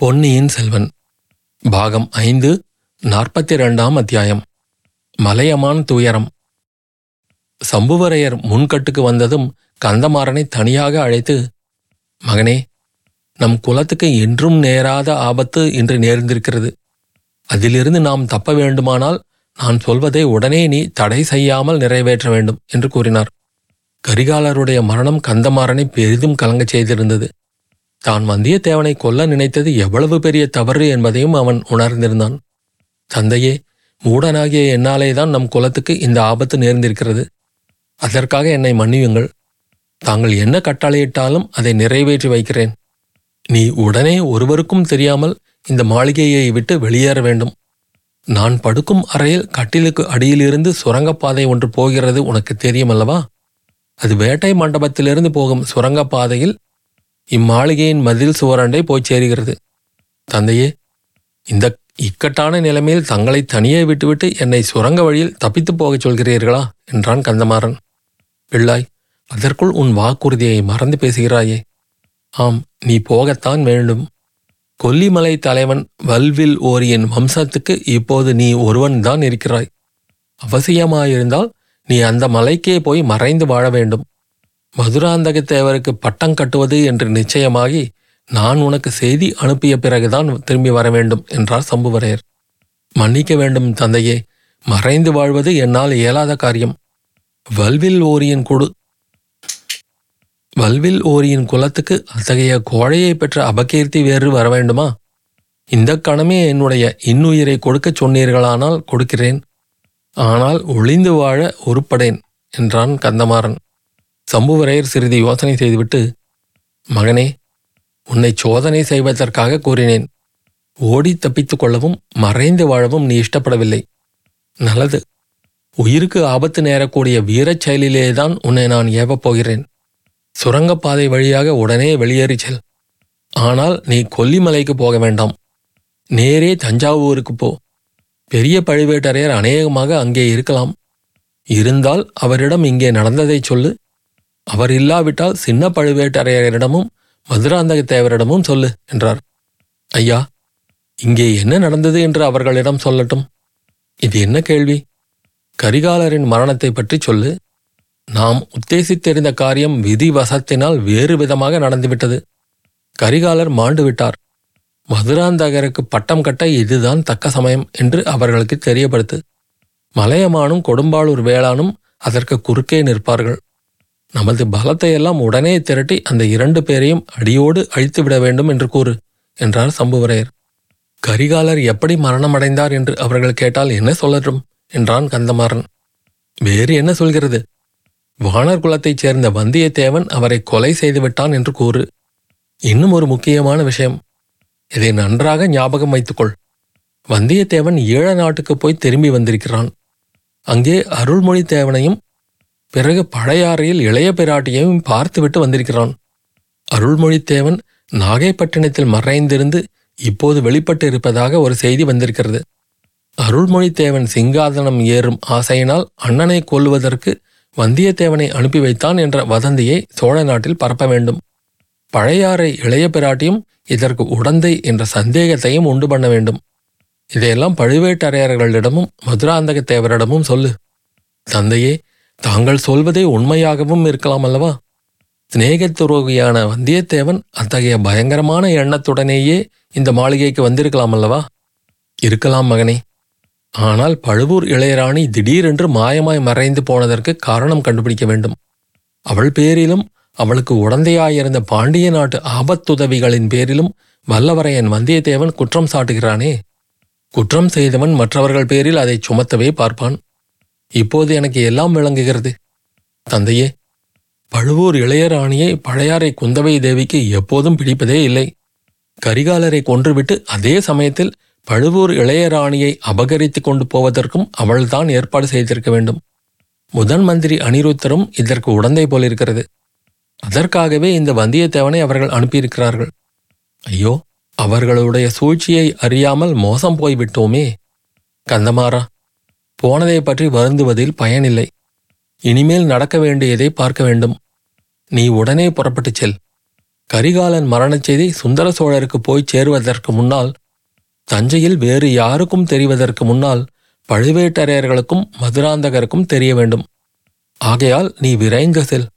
பொன்னியின் செல்வன் பாகம் ஐந்து நாற்பத்தி இரண்டாம் அத்தியாயம் மலையமான் துயரம். சம்புவரையர் முன்கட்டுக்கு வந்ததும் கந்தமாறனை தனியாக அழைத்து மகனே நம் குலத்துக்கு என்றும் நேராத ஆபத்து இன்று நேர்ந்திருக்கிறது. அதிலிருந்து நாம் தப்ப வேண்டுமானால் நான் சொல்வதை உடனே நீ தடை செய்யாமல் நிறைவேற்ற வேண்டும் என்று கூறினார். கரிகாலருடைய மரணம் கந்தமாறனை பெரிதும் கலங்கச் செய்திருந்தது. தான் வந்தியத்தேவனை கொல்ல நினைத்தது எவ்வளவு பெரிய தவறு என்பதையும் அவன் உணர்ந்திருந்தான். தந்தையே மூடனாகிய என்னாலேதான் நம் குலத்துக்கு இந்த ஆபத்து நேர்ந்திருக்கிறது. அதற்காக என்னை மன்னியுங்கள். தாங்கள் என்ன கட்டளையிட்டாலும் அதை நிறைவேற்றி வைக்கிறேன். நீ உடனே ஒருவருக்கும் தெரியாமல் இந்த மாளிகையை விட்டு வெளியேற வேண்டும். நான் படுக்கும் அறையில் கட்டிலுக்கு அடியிலிருந்து சுரங்கப்பாதை ஒன்று போகிறது உனக்கு தெரியுமல்லவா? அது வேட்டை மண்டபத்திலிருந்து போகும் சுரங்கப்பாதையில் இம்மாளிகையின் மதில் சுவரண்டை போய் சேருகிறது. தந்தையே இந்த இக்கட்டான நிலைமையில் தங்களை தனியே விட்டுவிட்டு என்னை சுரங்க வழியில் தப்பித்துப் போகச் சொல்கிறீர்களா? என்றான் கந்தமாறன். பிள்ளாய் அதற்குள் உன் வாக்குறுதியை மறந்து பேசுகிறாயே. ஆம் நீ போகத்தான் வேண்டும். கொல்லிமலை தலைவன் வல்வில் ஓரியின் வம்சத்துக்கு இப்போது நீ ஒருவன்தான் இருக்கிறாய். அவசியமாயிருந்தால் நீ அந்த மலைக்கே போய் மறைந்து வாழ வேண்டும். மதுராந்தக தேவருக்கு பட்டம் கட்டுவது என்று நிச்சயமாகி நான் உனக்கு செய்தி அனுப்பிய பிறகுதான் திரும்பி வர வேண்டும் என்றார் சம்புவரையர். மன்னிக்க வேண்டும் தந்தையே மறைந்து வாழ்வது என்னால் இயலாத காரியம். வல்வில் ஓரியின் கொடு வல்வில் ஓரியின் குலத்துக்கு அத்தகைய கோழையை பெற்ற அபகீர்த்தி வேறு வர வேண்டுமா? இந்த கணமே என்னுடைய இன்னுயிரை கொடுக்கச் சொன்னீர்களானால் கொடுக்கிறேன். ஆனால் ஒளிந்து வாழ உருப்படேன் என்றான் கந்தமாறன். சம்புவரையர் சிறிது யோசனை செய்துவிட்டு மகனே உன்னை சோதனை செய்வதற்காக கூறினேன். ஓடி தப்பித்துக் கொள்ளவும் மறைந்து வாழவும் நீ இஷ்டப்படவில்லை. நல்லது. உயிருக்கு ஆபத்து நேரக்கூடிய வீரச் செயலிலேதான் உன்னை நான் ஏவப் போகிறேன். சுரங்கப்பாதை வழியாக உடனே வெளியேறி செல். ஆனால் நீ கொல்லிமலைக்கு போக வேண்டாம். நேரே தஞ்சாவூருக்கு போ. பெரிய பழுவேட்டரையர் அநேகமாக அங்கே இருக்கலாம். இருந்தால் அவரிடம் இங்கே நடந்ததைச் சொல்லு. அவர் இல்லாவிட்டால் சின்ன பழுவேட்டரையரிடமும் மதுராந்தக தேவரிடமும் சொல்லு என்றார். ஐயா இங்கே என்ன நடந்தது என்று அவர்களிடம் சொல்லட்டும். இது என்ன கேள்வி? கரிகாலரின் மரணத்தை பற்றி சொல்லு. நாம் உத்தேசித்திருந்த காரியம் விதிவசத்தினால் வேறு விதமாக நடந்துவிட்டது. கரிகாலர் மாண்டு விட்டார் மதுராந்தகருக்கு பட்டம் கட்ட இதுதான் தக்க சமயம் என்று அவர்களுக்கு தெரியப்படுத்து. மலையமானும் கொடும்பாளூர் வேளானும் அதற்கு குறுக்கே நிற்பார்கள். நமது பலத்தையெல்லாம் உடனே திரட்டி அந்த இரண்டு பேரையும் அடியோடு அழித்துவிட வேண்டும் என்று கூறு என்றார் சம்புவரையர். கரிகாலர் எப்படி மரணமடைந்தார் என்று அவர்கள் கேட்டால் என்ன சொல்லட்டும் என்றான் கந்தமாறன். வேறு என்ன சொல்கிறது? வானர் குலத்தைச் சேர்ந்த வந்தியத்தேவன் அவரை கொலை செய்துவிட்டான் என்று கூறு. இன்னும் ஒரு முக்கியமான விஷயம். இதை நன்றாக ஞாபகம் வைத்துக்கொள். வந்தியத்தேவன் ஈழ நாட்டுக்கு போய் திரும்பி வந்திருக்கிறான். அங்கே அருள்மொழித்தேவனையும் பிறகு பழையாறையில் இளைய பிராட்டியையும் பார்த்துவிட்டு வந்திருக்கிறான். அருள்மொழித்தேவன் நாகைப்பட்டினத்தில் மறைந்திருந்து இப்போது வெளிப்பட்டு இருப்பதாக ஒரு செய்தி வந்திருக்கிறது. அருள்மொழித்தேவன் சிங்காதனம் ஏறும் ஆசையினால் அண்ணனை கொல்லுவதற்கு வந்தியத்தேவனை அனுப்பி வைத்தான் என்ற வதந்தியை சோழ நாட்டில் பரப்ப வேண்டும். பழையாறை இளைய பிராட்டியும் இதற்கு உடந்தை என்ற சந்தேகத்தையும் உண்டு பண்ண வேண்டும். இதையெல்லாம் பழுவேட்டரையர்களிடமும் மதுராந்தக தேவரிடமும் சொல்லு. தந்தையே தாங்கள் சொல்வதே உண்மையாகவும் இருக்கலாம் அல்லவா? சிநேகத்துரோகியான வந்தியத்தேவன் அத்தகைய பயங்கரமான எண்ணத்துடனேயே இந்த மாளிகைக்கு வந்திருக்கலாம் அல்லவா? இருக்கலாம் மகனே. ஆனால் பழுவூர் இளையராணி திடீரென்று மாயமாய் மறைந்து போனதற்கு காரணம் கண்டுபிடிக்க வேண்டும். அவள் பேரிலும் அவளுக்கு உடந்தையாயிருந்த பாண்டிய நாட்டு ஆபத்துதவிகளின் பேரிலும் வல்லவரையன் வந்தியத்தேவன் குற்றம் சாட்டுகிறானே. குற்றம் செய்தவன் மற்றவர்கள் பேரில் அதை சுமத்தவே பார்ப்பான். இப்போது எனக்கு எல்லாம் விளங்குகிறது. தந்தையே பழுவூர் இளையராணியை பழையாறை குந்தவை தேவிக்கு எப்போதும் பிடிப்பதே இல்லை. கரிகாலரை கொன்றுவிட்டு அதே சமயத்தில் பழுவூர் இளையராணியை அபகரித்து கொண்டு போவதற்கும் அவள்தான் ஏற்பாடு செய்திருக்க வேண்டும். முதன் மந்திரி அனிருத்தரும் இதற்கு உடந்தை போலிருக்கிறது. அதற்காகவே இந்த வந்தியத்தேவனை அவர்கள் அனுப்பியிருக்கிறார்கள். ஐயோ அவர்களுடைய சூழ்ச்சியை அறியாமல் மோசம் போய்விட்டோமே. கந்தமாறா போனதை பற்றி வருந்துவதில் பயனில்லை. இனிமேல் நடக்க வேண்டியதை பார்க்க வேண்டும். நீ உடனே புறப்பட்டுச் செல். கரிகாலன் மரணச் செய்தி சுந்தர சோழருக்கு போய் சேருவதற்கு முன்னால் தஞ்சையில் வேறு யாருக்கும் தெரிவதற்கு முன்னால் பழுவேட்டரையர்களுக்கும் மதுராந்தகருக்கும் தெரிய வேண்டும். ஆகையால் நீ விரைந்து செல்.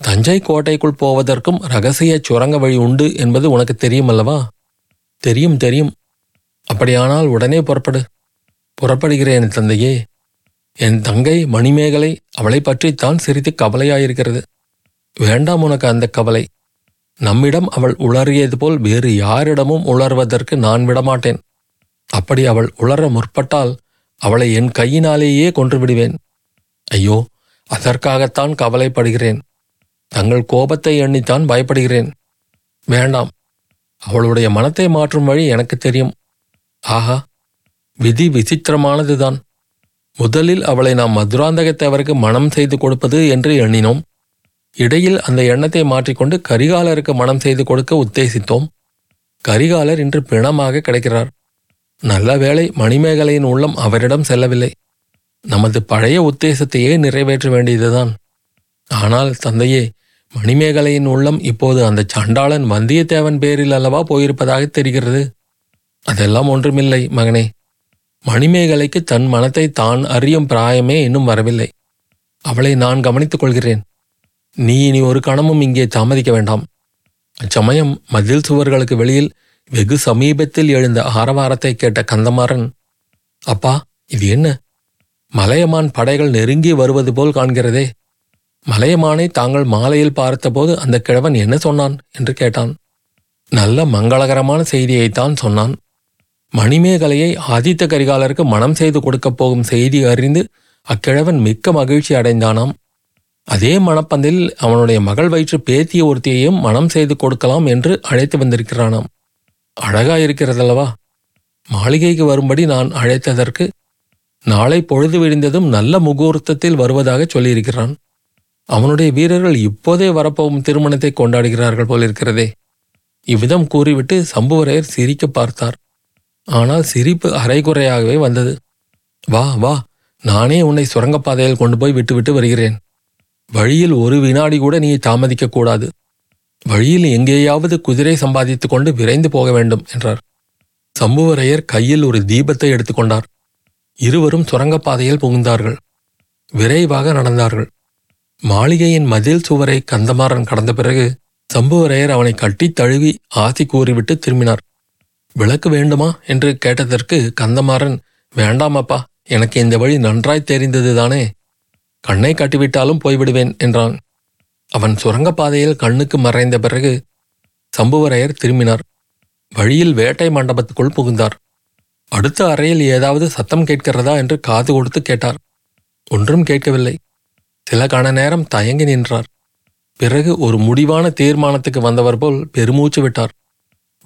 தஞ்சை கோட்டைக்குள் போவதற்கும் ரகசிய சுரங்க வழி உண்டு என்பது உனக்கு தெரியும் அல்லவா தெரியும் தெரியும். அப்படியானால் உடனே புறப்படு. புறப்படுகிறேன் தந்தையே. என் தங்கை மணிமேகலை அவளை பற்றித்தான் சிரித்து கவலையாயிருக்கிறது. வேண்டாம் உனக்கு அந்த கவலை. நம்மிடம் அவள் உளறியது போல் வேறு யாரிடமும் உளர்வதற்கு நான் விடமாட்டேன். அப்படி அவள் உளர முற்பட்டால் அவளை என் கையினாலேயே கொன்று விடுவேன் ஐயோ அதற்காகத்தான் கவலைப்படுகிறேன். தங்கள் கோபத்தை எண்ணித்தான் பயப்படுகிறேன். வேண்டாம் அவளுடைய மனத்தை மாற்றும் வழி எனக்கு தெரியும். ஆஹா விதி விசித்திரமானதுதான். முதலில் அவளை நாம் மதுராந்தகத்தேவருக்கு மனம் செய்து கொடுப்பது என்று எண்ணினோம். இடையில் அந்த எண்ணத்தை மாற்றிக்கொண்டு கரிகாலருக்கு மனம் செய்து கொடுக்க உத்தேசித்தோம். கரிகாலர் இன்று பிணமாக கிடைக்கிறார். நல்ல வேளை மணிமேகலையின் உள்ளம் அவரிடம் செல்லவில்லை. நமது பழைய உத்தேசத்தையே நிறைவேற்ற வேண்டியதுதான். ஆனால் தந்தையே மணிமேகலையின் உள்ளம் இப்போது அந்த சண்டாளன் வந்தியத்தேவன் பேரில் அல்லவா போயிருப்பதாக தெரிகிறது. அதெல்லாம் ஒன்றுமில்லை மகனே. மணிமேகலைக்கு தன் மனத்தை தான் அறியும் பிராயமே இன்னும் வரவில்லை. அவளை நான் கவனித்துக் கொள்கிறேன். நீ இனி ஒரு கணமும் இங்கே தாமதிக்க வேண்டாம். அச்சமயம் மதில் சுவர்களுக்கு வெளியில் வெகு சமீபத்தில் எழுந்த ஆரவாரத்தை கேட்ட கந்தமாறன் அப்பா இது என்ன? மலையமான் படைகள் நெருங்கி வருவது போல் காண்கிறதே. மலையமானை தாங்கள் மாலையில் பார்த்தபோது அந்த கிழவன் என்ன சொன்னான்? என்று கேட்டான். நல்ல மங்களகரமான செய்தியைத்தான் சொன்னான். மணிமேகலையை ஆதித்த கரிகாலருக்கு மனம் செய்து கொடுக்கப் போகும் செய்தி அறிந்து அக்கிழவன் மிக்க மகிழ்ச்சி அடைந்தானாம். அதே மணப்பந்தில் அவனுடைய மகள் வயிற்று பேத்திய ஒருத்தியையும் மனம் செய்து கொடுக்கலாம் என்று அழைத்து வந்திருக்கிறானாம். அழகா இருக்கிறதல்லவா? மாளிகைக்கு வரும்படி நான் அழைத்ததற்கு நாளை பொழுது விடிந்ததும் நல்ல முகூர்த்தத்தில் வருவதாக சொல்லியிருக்கிறான். அவனுடைய வீரர்கள் இப்போதே வரப்போகும் திருமணத்தை கொண்டாடுகிறார்கள் போலிருக்கிறதே. இவ்விதம் கூறிவிட்டு சம்புவரையர் சிரிக்க பார்த்தார். ஆனால் சிரிப்பு அரைகுறையாகவே வந்தது. வா வா நானே உன்னை சுரங்கப்பாதையில் கொண்டு போய் விட்டுவிட்டு வருகிறேன். வழியில் ஒரு வினாடி கூட நீ தாமதிக்கக்கூடாது வழியில் எங்கேயாவது குதிரை சம்பாதித்து கொண்டு விரைந்து போக வேண்டும் என்றார். சம்புவரையர் கையில் ஒரு தீபத்தை எடுத்துக்கொண்டார் இருவரும் சுரங்கப்பாதையில் புகுந்தார்கள். விரைவாக நடந்தார்கள். மாளிகையின் மதில் சுவரை கந்தமாறன் கடந்த பிறகு சம்புவரையர் அவனை கட்டித் தழுவி ஆசி கூறிவிட்டு திரும்பினார். விளக்கு வேண்டுமா என்று கேட்டதற்கு கந்தமாறன் வேண்டாமப்பா எனக்கு இந்த வழி நன்றாய் தெரிந்ததுதானே. கண்ணை கட்டிவிட்டாலும் போய்விடுவேன் என்றான். அவன் சுரங்கப்பாதையில் கண்ணுக்கு மறைந்த பிறகு சம்புவரையர் திரும்பினார். வழியில் வேட்டை மண்டபத்துக்குள் புகுந்தார். அடுத்த அறையில் ஏதாவது சத்தம் கேட்கிறதா என்று காது கொடுத்து கேட்டார். ஒன்றும் கேட்கவில்லை. சில கண நேரம் தயங்கி நின்றார். பிறகு ஒரு முடிவான தீர்மானத்துக்கு வந்தவர் போல் பெருமூச்சு விட்டார்.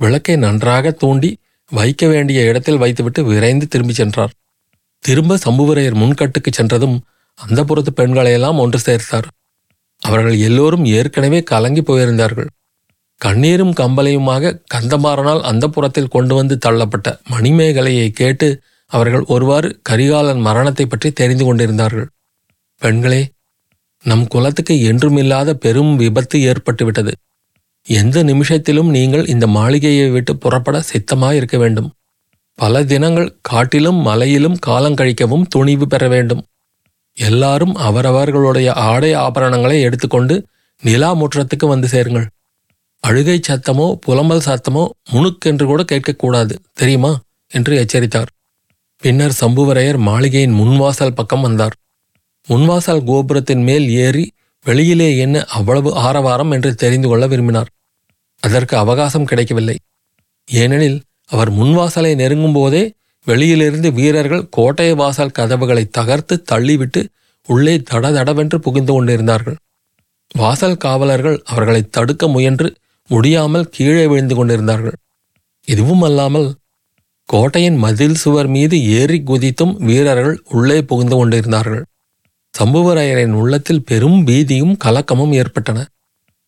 விளக்கை நன்றாக தூண்டி வைக்க வேண்டிய இடத்தில் வைத்துவிட்டு விரைந்து திரும்பிச் சென்றார். திரும்ப சம்புவரையர் முன்கட்டுக்கு சென்றதும் அந்த புறத்து பெண்களையெல்லாம் ஒன்று சேர்த்தார். அவர்கள் எல்லோரும் ஏற்கனவே கலங்கி போயிருந்தார்கள். கண்ணீரும் கம்பலையுமாக கந்தமாறனால் அந்த புறத்தில் கொண்டு வந்து தள்ளப்பட்ட மணிமேகலையை கேட்டு அவர்கள் ஒருவாறு கரிகாலன் மரணத்தை பற்றி தெரிந்து கொண்டிருந்தார்கள். பெண்களே நம் குலத்துக்கு என்றுமில்லாத பெரும் விபத்து ஏற்பட்டுவிட்டது. எந்த நிமிஷத்திலும் நீங்கள் இந்த மாளிகையை விட்டு புறப்பட சித்தமாயிருக்க வேண்டும். பல தினங்கள் காட்டிலும் மலையிலும் காலங்கழிக்கவும் துணிவு பெற வேண்டும். எல்லாரும் அவரவர்களுடைய ஆடை ஆபரணங்களை எடுத்துக்கொண்டு நிலா முற்றத்துக்கு வந்து சேருங்கள். அழுகை சத்தமோ புலம்பல் சத்தமோ முணுக்கென்று கூட கேட்கக்கூடாது தெரியுமா? என்று எச்சரித்தார். பின்னர் சம்புவரையர் மாளிகையின் முன்வாசல் பக்கம் வந்தார். முன்வாசல் கோபுரத்தின் மேல் ஏறி வெளியிலே என்ன அவ்வளவு ஆரவாரம் என்று தெரிந்து கொள்ள விரும்பினார். அதற்கு அவகாசம் கிடைக்கவில்லை. ஏனெனில் அவர் முன்வாசலை நெருங்கும் போதே வெளியிலிருந்து வீரர்கள் கோட்டை வாசல் கதவுகளை தகர்த்து தள்ளிவிட்டு உள்ளே தடதடவென்று புகுந்து கொண்டிருந்தார்கள். வாசல் காவலர்கள் அவர்களை தடுக்க முயன்று முடியாமல் கீழே விழுந்து கொண்டிருந்தார்கள். இதுவும் அல்லாமல் கோட்டையின் மதில் சுவர் மீது ஏறி குதித்தும் வீரர்கள் உள்ளே புகுந்து கொண்டிருந்தார்கள். சம்புவராயரின் உள்ளத்தில் பெரும் பீதியும் கலக்கமும் ஏற்பட்டன.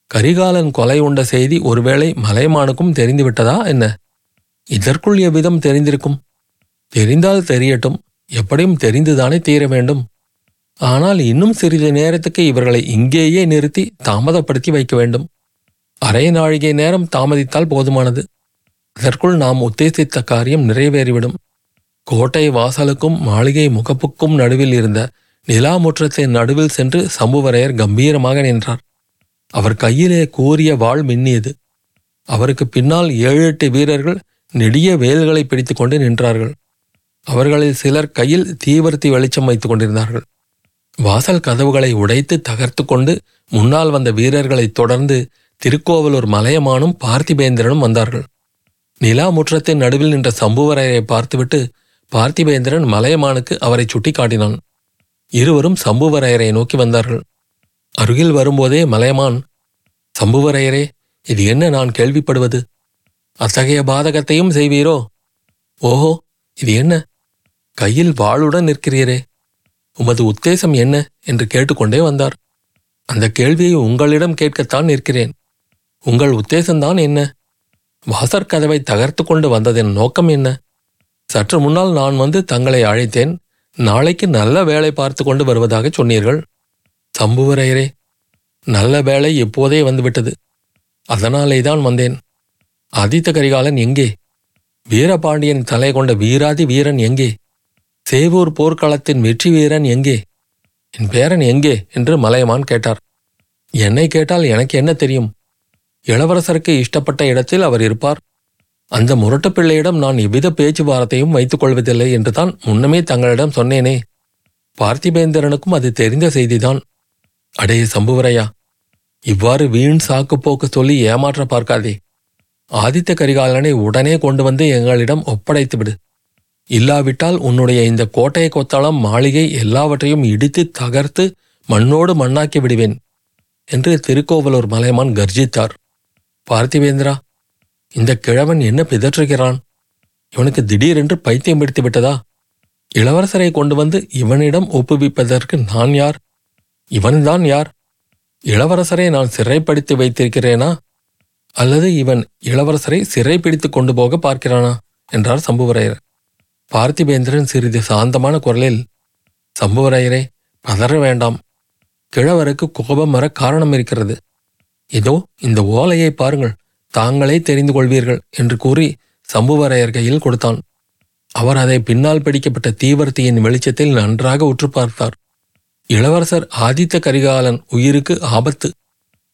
கரிகாலன் கொலை உண்ட செய்தி ஒருவேளை மலைமானுக்கும் தெரிந்துவிட்டதா என்ன? இதற்குள் எவ்விதம் தெரிந்திருக்கும்? தெரிந்தால் தெரியட்டும். எப்படியும் தெரிந்துதானே தீர வேண்டும். ஆனால் இன்னும் சிறிது நேரத்துக்கு இவர்களை இங்கேயே நிறுத்தி தாமதப்படுத்தி வைக்க வேண்டும். அரை நாழிகை நேரம் தாமதித்தால் போதுமானது. இதற்குள் நாம் உத்தேசித்த காரியம் நிறைவேறிவிடும். கோட்டை வாசலுக்கும் மாளிகை முகப்புக்கும் நடுவில் இருந்த நிலாமுற்றத்தின் நடுவில் சென்று சம்புவரையர் கம்பீரமாக நின்றார். அவர் கையிலே கூறிய வாள் மின்னியது. அவருக்கு பின்னால் ஏழு எட்டு வீரர்கள் நெடிய வேல்களை பிடித்துக்கொண்டு நின்றார்கள். அவர்களில் சிலர் கையில் தீவர்த்தி வெளிச்சம் வைத்துக் கொண்டிருந்தார்கள். வாசல் கதவுகளை உடைத்து தகர்த்து கொண்டு முன்னால் வந்த வீரர்களைத் தொடர்ந்து திருக்கோவலூர் மலையமானும் பார்த்திபேந்திரனும் வந்தார்கள். நிலா முற்றத்தின் நடுவில் நின்ற சம்புவரையரை பார்த்துவிட்டு பார்த்திபேந்திரன் மலையமானுக்கு அவரை சுட்டிக்காட்டினான். இருவரும் சம்புவரையரை நோக்கி வந்தார்கள். அருகில் வரும்போதே மலையமான் சம்புவரையரே இது என்ன நான் கேள்விப்படுவது? அத்தகைய பாதகத்தையும் செய்வீரோ? ஓஹோ இது என்ன? கையில் வாளுடன் நிற்கிறீரே. உமது உத்தேசம் என்ன? என்று கேட்டுக்கொண்டே வந்தார். அந்த கேள்வியை உங்களிடம் கேட்கத்தான் நிற்கிறேன். உங்கள் உத்தேசம்தான் என்ன? வாசற்கதவை தகர்த்து கொண்டு வந்ததன் நோக்கம் என்ன? சற்று முன்னால் நான் வந்து தங்களை அழைத்தேன். நாளைக்கு நல்ல வேலை பார்த்து கொண்டு வருவதாக சொன்னீர்கள். சம்புவரையரே நல்ல வேலை எப்போதே வந்துவிட்டது. அதனாலே தான் வந்தேன். ஆதித்த கரிகாலன் எங்கே? வீரபாண்டியன் தலை கொண்ட வீராதி வீரன் எங்கே? சேவூர் போர்க்களத்தின் வெற்றி வீரன் எங்கே? என் பேரன் எங்கே? என்று மலையமான் கேட்டார். என்னை கேட்டால் எனக்கு என்ன தெரியும்? இளவரசருக்கு இஷ்டப்பட்ட இடத்தில் அவர் இருப்பார். அந்த முரட்டு பிள்ளையிடம் நான் எவ்வித பேச்சுவார்த்தையும் வைத்துக் கொள்வதில்லை என்றுதான் முன்னமே தங்களிடம் சொன்னேனே. பார்த்திபேந்திரனுக்கும் அது தெரிந்த செய்திதான். அடே சம்புவரையா இவ்வாறு வீண் சாக்கு போக்கு சொல்லி ஏமாற்ற பார்க்காதே. ஆதித்த கரிகாலனை உடனே கொண்டு வந்து எங்களிடம் ஒப்படைத்து விடு. இல்லாவிட்டால் உன்னுடைய இந்த கோட்டை கொத்தளம் மாளிகை எல்லாவற்றையும் இடித்து தகர்த்து மண்ணோடு மண்ணாக்கி விடுவேன் என்று திருக்கோவலூர் மலைமான் கர்ஜித்தார். பார்த்திவேந்திரா இந்த கிழவன் என்ன பிதற்றுகிறான்? இவனுக்கு திடீரென்று பைத்தியம் பிடித்து விட்டதா? இளவரசரை கொண்டு வந்து இவனிடம் ஒப்புவிப்பதற்கு நான் யார்? இவன்தான் யார்? இளவரசரை நான் சிறைப்படுத்தி வைத்திருக்கிறேனா? அல்லது இவன் இளவரசரை சிறைப்பிடித்து கொண்டு போக பார்க்கிறானா? என்றார் சம்புவரையர். பார்த்திபேந்திரன் சிறிது சாந்தமான குரலில் சம்புவரையரே பதற வேண்டாம். கிழவருக்கு கோபம் வர காரணம் இருக்கிறது. இதோ இந்த ஓலையை பாருங்கள். தாங்களே தெரிந்து கொள்வீர்கள் என்று கூறி சம்புவரையர் கையில் கொடுத்தான். அவர் அதை பின்னால் பிடிக்கப்பட்ட தீவர்த்தியின் வெளிச்சத்தில் நன்றாக உற்று பார்த்தார். இளவரசர் ஆதித்த கரிகாலன் உயிருக்கு ஆபத்து.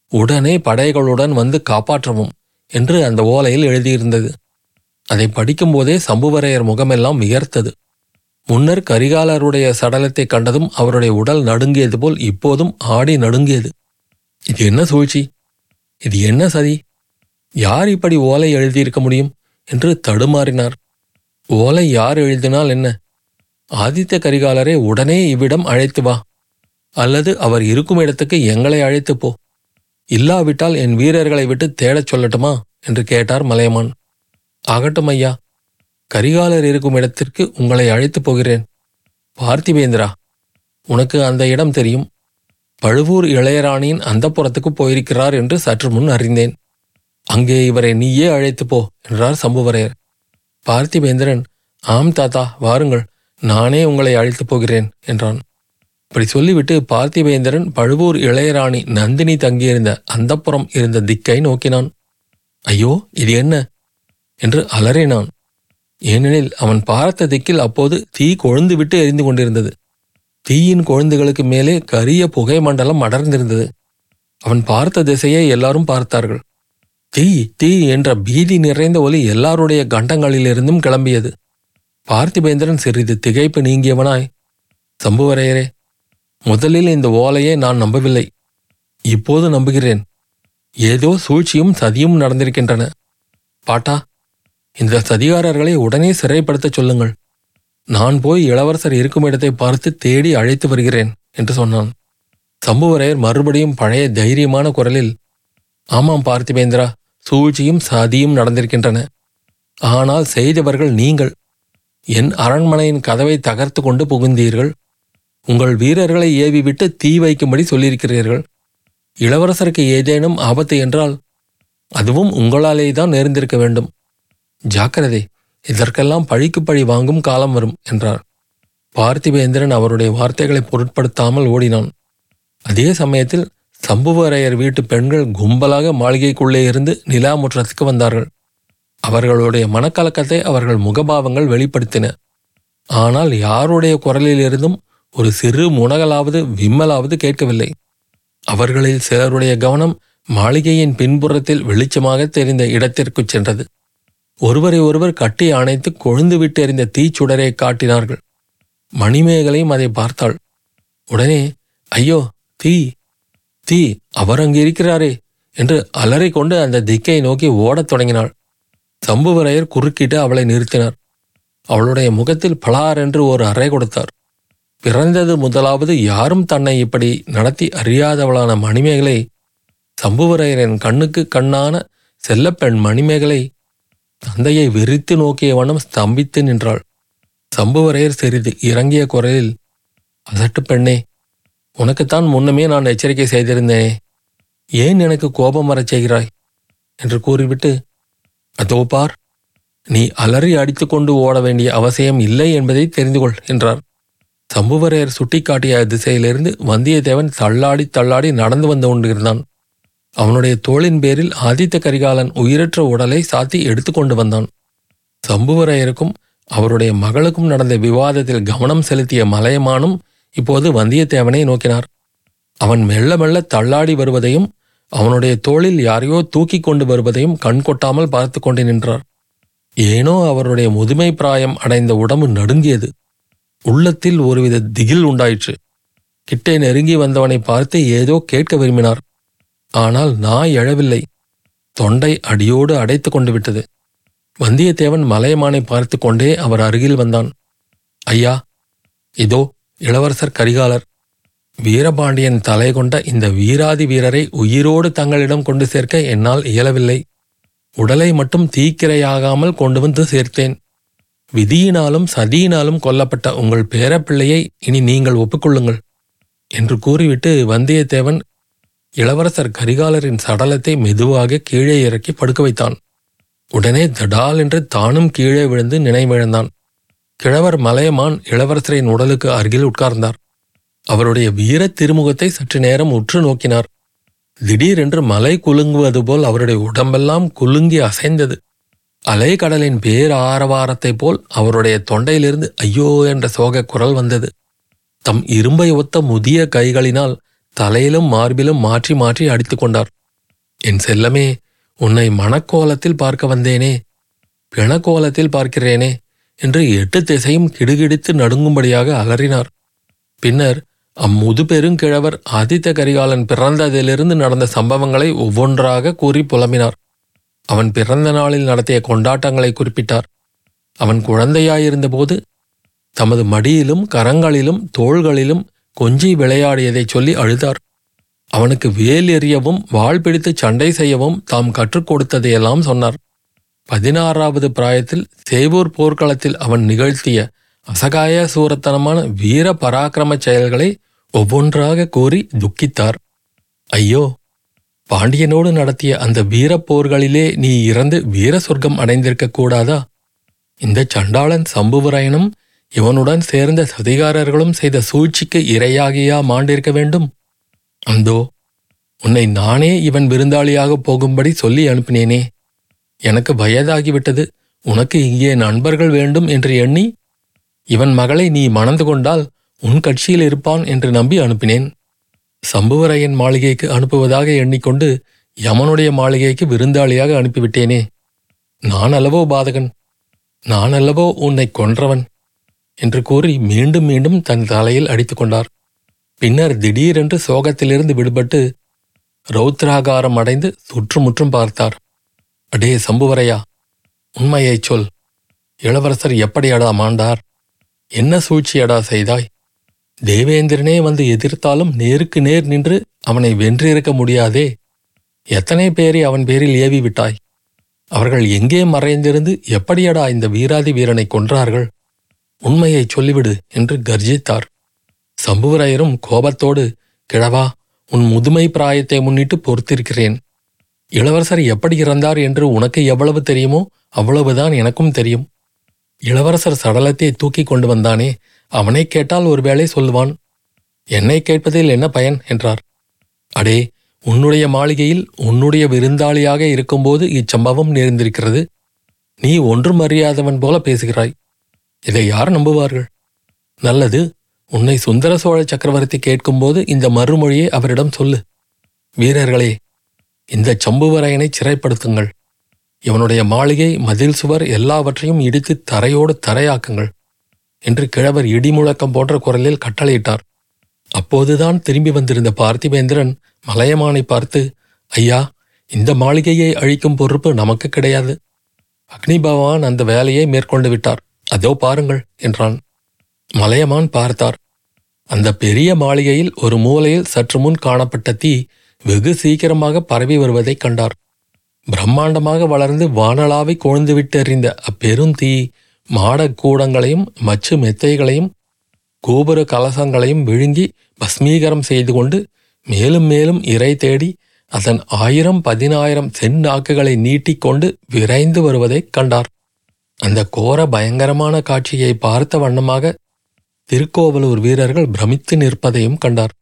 உடனே படைகளுடன் வந்து காப்பாற்றவும் என்று அந்த ஓலையில் எழுதியிருந்தது. அதை படிக்கும்போதே சம்புவரையர் முகமெல்லாம் வியர்த்தது. முன்னர் கரிகாலருடைய சடலத்தை கண்டதும் அவருடைய உடல் நடுங்கியது போல் இப்போதும் ஆடி நடுங்கியது. இது என்ன சூழ்ச்சி? இது என்ன சதி? யார் இப்படி ஓலை எழுதியிருக்க முடியும்? என்று தடுமாறினார். ஓலை யார் எழுதினால் என்ன? ஆதித்த கரிகாலரை உடனே இவ்விடம் அழைத்து வா. அல்லது அவர் இருக்கும் இடத்துக்கு எங்களை அழைத்து போ. இல்லாவிட்டால் என் வீரர்களை விட்டு தேடச் சொல்லட்டுமா? என்று கேட்டார் மலையமான். ஆகட்டும் ஐயா கரிகாலர் இருக்கும் இடத்திற்கு உங்களை அழைத்துப் போகிறேன். பார்த்திவேந்திரா உனக்கு அந்த இடம் தெரியும். பழுவூர் இளையராணியின் அந்த புறத்துக்கு போயிருக்கிறார் என்று சற்று முன் அறிந்தேன். அங்கே இவரை நீயே அழைத்து போ என்றார் சம்புவரையர். பார்த்திபேந்திரன் ஆம் தாத்தா வாருங்கள் நானே உங்களை அழைத்துப் போகிறேன் என்றான். இப்படி சொல்லிவிட்டு பார்த்திபேந்திரன் பழுவூர் இளையராணி நந்தினி தங்கியிருந்த அந்தப்புறம் இருந்த திக்கை நோக்கினான். ஐயோ இது என்ன? என்று அலறினான். ஏனெனில் அவன் பார்த்த திக்கில் அப்போது தீ கொழுந்து விட்டு எரிந்து கொண்டிருந்தது. தீயின் கொழுந்துகளுக்கு மேலே கரிய புகை மண்டலம் அடர்ந்திருந்தது. அவன் பார்த்த திசையை எல்லாரும் பார்த்தார்கள். தீ தீ என்ற பீதி நிறைந்த ஒலி எல்லாருடைய கண்டங்களிலிருந்தும் கிளம்பியது. பார்த்திபேந்திரன் சிறிது திகைப்பு நீங்கியவனாய் சம்புவரையரே முதலில் இந்த ஓலையை நான் நம்பவில்லை. இப்போது நம்புகிறேன். ஏதோ சூழ்ச்சியும் சதியும் நடந்திருக்கின்றன. பாட்டா இந்த சதிகாரர்களை உடனே சிறைப்படுத்தச் சொல்லுங்கள். நான் போய் இளவரசர் இருக்கும் இடத்தை பார்த்து தேடி அழைத்து வருகிறேன் என்று சொன்னான். சம்புவரையர் மறுபடியும் பழைய தைரியமான குரலில் ஆமாம் பார்த்திபேந்திரா சூழ்ச்சியும் சதியும் நடந்திருக்கின்றன. ஆனால் செய்தவர்கள் நீங்கள். என் அரண்மனையின் கதவை தகர்த்து கொண்டு புகுந்தீர்கள். உங்கள் வீரர்களை ஏவிவிட்டு தீ வைக்கும்படி சொல்லியிருக்கிறீர்கள். இளவரசருக்கு ஏதேனும் ஆபத்து என்றால் அதுவும் உங்களாலேதான் நேர்ந்திருக்க வேண்டும். ஜாக்கிரதை இதற்கெல்லாம் பழிக்கு பழி வாங்கும் காலம் வரும் என்றார். பார்த்திபேந்திரன் அவருடைய வார்த்தைகளை பொருட்படுத்தாமல் ஓடினான். அதே சமயத்தில் சம்புவரையர் வீட்டு பெண்கள் கும்பலாக மாளிகைக்குள்ளே இருந்து நிலா முற்றத்துக்கு வந்தார்கள். அவர்களுடைய மனக்கலக்கத்தை அவர்கள் முகபாவங்கள் வெளிப்படுத்தின. ஆனால் யாருடைய குரலிலிருந்தும் ஒரு சிறு முனகலாவது விம்மலாவது கேட்கவில்லை. அவர்களில் சிலருடைய கவனம் மாளிகையின் பின்புறத்தில் வெளிச்சமாக தெரிந்த இடத்திற்குச் சென்றது. ஒருவரை ஒருவர் கட்டி அணைத்து கொழுந்து விட்டு எறிந்த தீச்சுடரை காட்டினார்கள். மணிமேகலையும் அதை பார்த்தாள். உடனே ஐயோ தீ தீ அவர் அங்கு இருக்கிறாரே என்று அலறிக்கொண்டு அந்த திக்கை நோக்கி ஓடத் தொடங்கினாள். சம்புவரையர் குறுக்கிட்டு அவளை நிறுத்தினார். அவளுடைய முகத்தில் பலார் என்று ஒரு அறை கொடுத்தார். பிறந்தது முதலாவது யாரும் தன்னை இப்படி நடத்தி அறியாதவளான மணிமேகலை சம்புவரையரின் கண்ணுக்கு கண்ணான செல்லப்பெண் மணிமேகலை தந்தையை வெறித்து நோக்கிய வண்ணம் ஸ்தம்பித்து நின்றாள். சம்புவரையர் சிறிது இறங்கிய குரலில் அசட்டு பெண்ணே உனக்குத்தான் முன்னமே நான் எச்சரிக்கை செய்திருந்தேனே. ஏன் எனக்கு கோபம் வரச் செய்கிறாய்? என்று கூறிவிட்டு அதோ பார் நீ அலறி அடித்துக்கொண்டு ஓட வேண்டிய அவசியம் இல்லை என்பதை தெரிந்து கொள் என்றார். சம்புவரையர் சுட்டிக்காட்டிய திசையிலிருந்து வந்தியத்தேவன் தள்ளாடி தள்ளாடி நடந்து வந்து கொண்டிருந்தான். அவனுடைய தோளின் பேரில் ஆதித்த கரிகாலன் உயிரற்ற உடலை சாத்தி எடுத்துக்கொண்டு வந்தான். சம்புவரையருக்கும் அவருடைய மகளுக்கும் நடந்த விவாதத்தில் கவனம் செலுத்திய மலையமானும் இப்போது வந்தியத்தேவனை நோக்கினார். அவன் மெல்ல மெல்ல தள்ளாடி வருவதையும் அவனுடைய தோளில் யாரையோ தூக்கி கொண்டு வருவதையும் கண் கொட்டாமல் பார்த்து கொண்டு நின்றார். ஏனோ அவருடைய முதுமை பிராயம் அடைந்த உடம்பு நடுங்கியது. உள்ளத்தில் ஒருவித திகில் உண்டாயிற்று. கிட்டே நெருங்கி வந்தவனை பார்த்து ஏதோ கேட்க விரும்பினார். ஆனால் நாய் எழவில்லை. தொண்டை அடியோடு அடைத்து கொண்டு விட்டது. வந்தியத்தேவன் மலையமானை பார்த்து கொண்டே அவர் அருகில் வந்தான். ஐயா இதோ இளவரசர் கரிகாலர் வீரபாண்டியன் தலை கொண்ட இந்த வீராதி வீரரை உயிரோடு தங்களிடம் கொண்டு சேர்க்க என்னால் இயலவில்லை. உடலை மட்டும் தீக்கிரையாகாமல் கொண்டு வந்து சேர்த்தேன். விதியினாலும் சதியினாலும் கொல்லப்பட்ட உங்கள் பேரப்பிள்ளையை இனி நீங்கள் ஒப்புக்கொள்ளுங்கள் என்று கூறிவிட்டு வந்தியத்தேவன் இளவரசர் கரிகாலரின் சடலத்தை மெதுவாக கீழே இறக்கி படுக்க வைத்தான். உடனே தடால் என்று தானும் கீழே விழுந்து நினைவிழந்தான். கிழவர் மலையமான் இளவரசரின் உடலுக்கு அருகில் உட்கார்ந்தார். அவருடைய வீர திருமுகத்தை சற்று நேரம் உற்று நோக்கினார். திடீரென்று மலை குலுங்குவது போல் அவருடைய உடம்பெல்லாம் குலுங்கி அசைந்தது. அலைக்கடலின் பேர் ஆரவாரத்தைப் போல் அவருடைய தொண்டையிலிருந்து ஐயோ என்ற சோக குரல் வந்தது. தம் இரும்பை ஒத்த முதிய கைகளினால் தலையிலும் மார்பிலும் மாற்றி மாற்றி அடித்து கொண்டார். என் செல்லமே உன்னை மணக்கோலத்தில் பார்க்க வந்தேனே பிணக்கோலத்தில் பார்க்கிறேனே என்று எட்டு திசையும் கிடுகிடித்து நடுங்கும்படியாக அலறினார். பின்னர் அம்முது பெருங்கிழவர் ஆதித்த கரிகாலன் பிறந்ததிலிருந்து நடந்த சம்பவங்களை ஒவ்வொன்றாக கூறி புலம்பினார். அவன் பிறந்த நாளில் நடத்திய கொண்டாட்டங்களை குறிப்பிட்டார். அவன் குழந்தையாயிருந்தபோது தமது மடியிலும் கரங்களிலும் தோள்களிலும் கொஞ்சி விளையாடியதைச் சொல்லி அழுதார். அவனுக்கு வேல் எறியவும் வாள் பிடித்து சண்டை செய்யவும் தாம் கற்றுக் கொடுத்ததையெல்லாம் சொன்னார். பதினாறாவது பிராயத்தில் சேவூர் போர்க்களத்தில் அவன் நிகழ்த்திய அசகாய சூரத்தனமான வீர பராக்கிரமச் செயல்களை ஒவ்வொன்றாக கூறி துக்கித்தார். ஐயோ பாண்டியனோடு நடத்திய அந்த வீரப் போர்களிலே நீ இறந்து வீர சொர்க்கம் அடைந்திருக்க கூடாதா? இந்த சண்டாளன் சம்புவராயனும் இவனுடன் சேர்ந்த சதிகாரர்களும் செய்த சூழ்ச்சிக்கு இரையாகியா மாண்டிருக்க வேண்டும்? அந்தோ உன்னை நானே இவன் விருந்தாளியாக போகும்படி சொல்லி அனுப்பினேனே. எனக்கு வயதாகிவிட்டது உனக்கு இங்கே நண்பர்கள் வேண்டும் என்று எண்ணி இவன் மகளை நீ மணந்து கொண்டால் உன் கட்சியில் இருப்பான் என்று நம்பி அனுப்பினேன். சம்புவரையன் மாளிகைக்கு அனுப்புவதாக எண்ணிக்கொண்டு யமனுடைய மாளிகைக்கு விருந்தாளியாக அனுப்பிவிட்டேனே. நான் அல்லவோ பாதகன்? நான் அல்லவோ உன்னை கொன்றவன்? என்று கூறி மீண்டும் மீண்டும் தன் தலையில் அடித்துக்கொண்டார் பின்னர் திடீரென்று சோகத்திலிருந்து விடுபட்டு ரௌத்ராகாரம் அடைந்து சுற்றுமுற்றும் பார்த்தார். அடே சம்புவரையா உண்மையைச் சொல். இளவரசர் எப்படியடா மாண்டார்? என்ன சூழ்ச்சியடா செய்தாய்? தேவேந்திரனே வந்து எதிர்த்தாலும் நேருக்கு நேர் நின்று அவனை வென்றிருக்க முடியாதே. எத்தனை பேரை அவன் பேரில் ஏவி விட்டாய்? அவர்கள் எங்கே மறைந்திருந்து எப்படியடா இந்த வீராதி வீரனை கொன்றார்கள்? உண்மையைச் சொல்லிவிடு என்று கர்ஜித்தார். சம்புவரையரும் கோபத்தோடு கிழவா உன் முதுமை பிராயத்தை முன்னிட்டு பொறுத்திருக்கிறேன். இளவரசர் எப்படி இறந்தார் என்று உனக்கு எவ்வளவு தெரியுமோ அவ்வளவுதான் எனக்கும் தெரியும். இளவரசர் சடலத்தை தூக்கி கொண்டு வந்தானே அவனை கேட்டால் ஒருவேளை சொல்லுவான். என்னை கேட்பதில் என்ன பயன்? என்றார். அடே உன்னுடைய மாளிகையில் உன்னுடைய விருந்தாளியாக இருக்கும்போது இச்சம்பவம் நேர்ந்திருக்கிறது. நீ ஒன்றும் அறியாதவன் போல பேசுகிறாய். இதை யார் நம்புவார்கள்? நல்லது உன்னை சுந்தர சோழ சக்கரவர்த்தி கேட்கும்போது இந்த மறுமொழியை அவரிடம் சொல்லு. வீரர்களே இந்த சம்புவரையனை சிறைப்படுத்துங்கள். இவனுடைய மாளிகை மதில் சுவர் எல்லாவற்றையும் இடித்து தரையோடு தரையாக்குங்கள் என்று கிழவர் இடிமுழக்கம் போன்ற குரலில் கட்டளையிட்டார். அப்போதுதான் திரும்பி வந்திருந்த பார்த்திபேந்திரன் மலையமானை பார்த்து ஐயா இந்த மாளிகையை அழிக்கும் பொறுப்பு நமக்கு கிடையாது. அக்னி பகவான் அந்த வேலையை மேற்கொண்டு விட்டார். அதோ பாருங்கள் என்றான். மலையமான் பார்த்தார். அந்த பெரிய மாளிகையில் ஒரு மூலையில் சற்று முன் காணப்பட்ட தீ வெகு சீக்கிரமாக பரவி வருவதைக் கண்டார். பிரம்மாண்டமாக வளர்ந்து வானலாவை கொழுந்துவிட்டு அப்பெரும் அப்பெருந்தீ மாடக் கூடங்களையும் மச்சு மெத்தைகளையும் கோபுர கலசங்களையும் விழுங்கி பஸ்மீகரம் செய்து கொண்டு மேலும் மேலும் இறை தேடி அதன் ஆயிரம் பதினாயிரம் செந்நாக்குகளை நீட்டிக்கொண்டு விரைந்து வருவதைக் கண்டார். அந்த கோர பயங்கரமான காட்சியை பார்த்த வண்ணமாக திருக்கோவலூர் வீரர்கள் பிரமித்து நிற்பதையும் கண்டார்.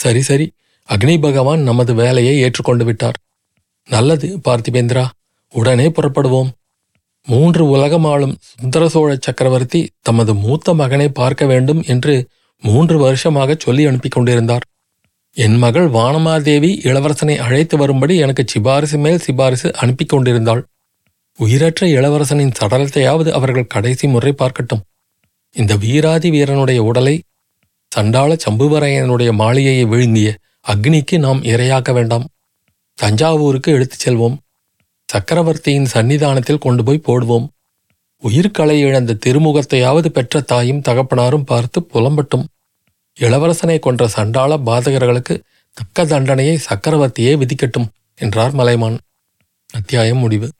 சரி சரி அக்னி பகவான் நமது வேலையை ஏற்றுக்கொண்டு விட்டார். நல்லது பார்த்திபேந்திரா. உடனே புறப்படுவோம். மூன்று உலகமாளும் சுந்தர சோழ சக்கரவர்த்தி தமது மூத்த மகனை பார்க்க வேண்டும் என்று மூன்று வருஷமாக சொல்லி அனுப்பிக் கொண்டிருந்தார். என் மகள் வானமாதேவி இளவரசனை அழைத்து வரும்படி எனக்கு சிபாரிசு மேல் சிபாரிசு அனுப்பிக் கொண்டிருந்தாள். உயிரற்ற இளவரசனின் சடலத்தையாவது அவர்கள் கடைசி முறை பார்க்கட்டும். இந்த வீராதி வீரனுடைய உடலை சண்டாள சம்புவரையனுடைய மாளிகையை விழுங்கிய அக்னிக்கு நாம் இரையாக்க வேண்டாம். தஞ்சாவூருக்கு எடுத்துச் செல்வோம். சக்கரவர்த்தியின் சன்னிதானத்தில் கொண்டு போய் போடுவோம். உயிர்களை இழந்த திருமுகத்தையாவது பெற்ற தாயும் தகப்பனாரும் பார்த்து புலம்பட்டும். இளவரசனை கொன்ற சண்டாள பாதகர்களுக்கு தக்க தண்டனையை சக்கரவர்த்தியே விதிக்கட்டும் என்றார் மலைமான். அத்தியாயம் முடிவு.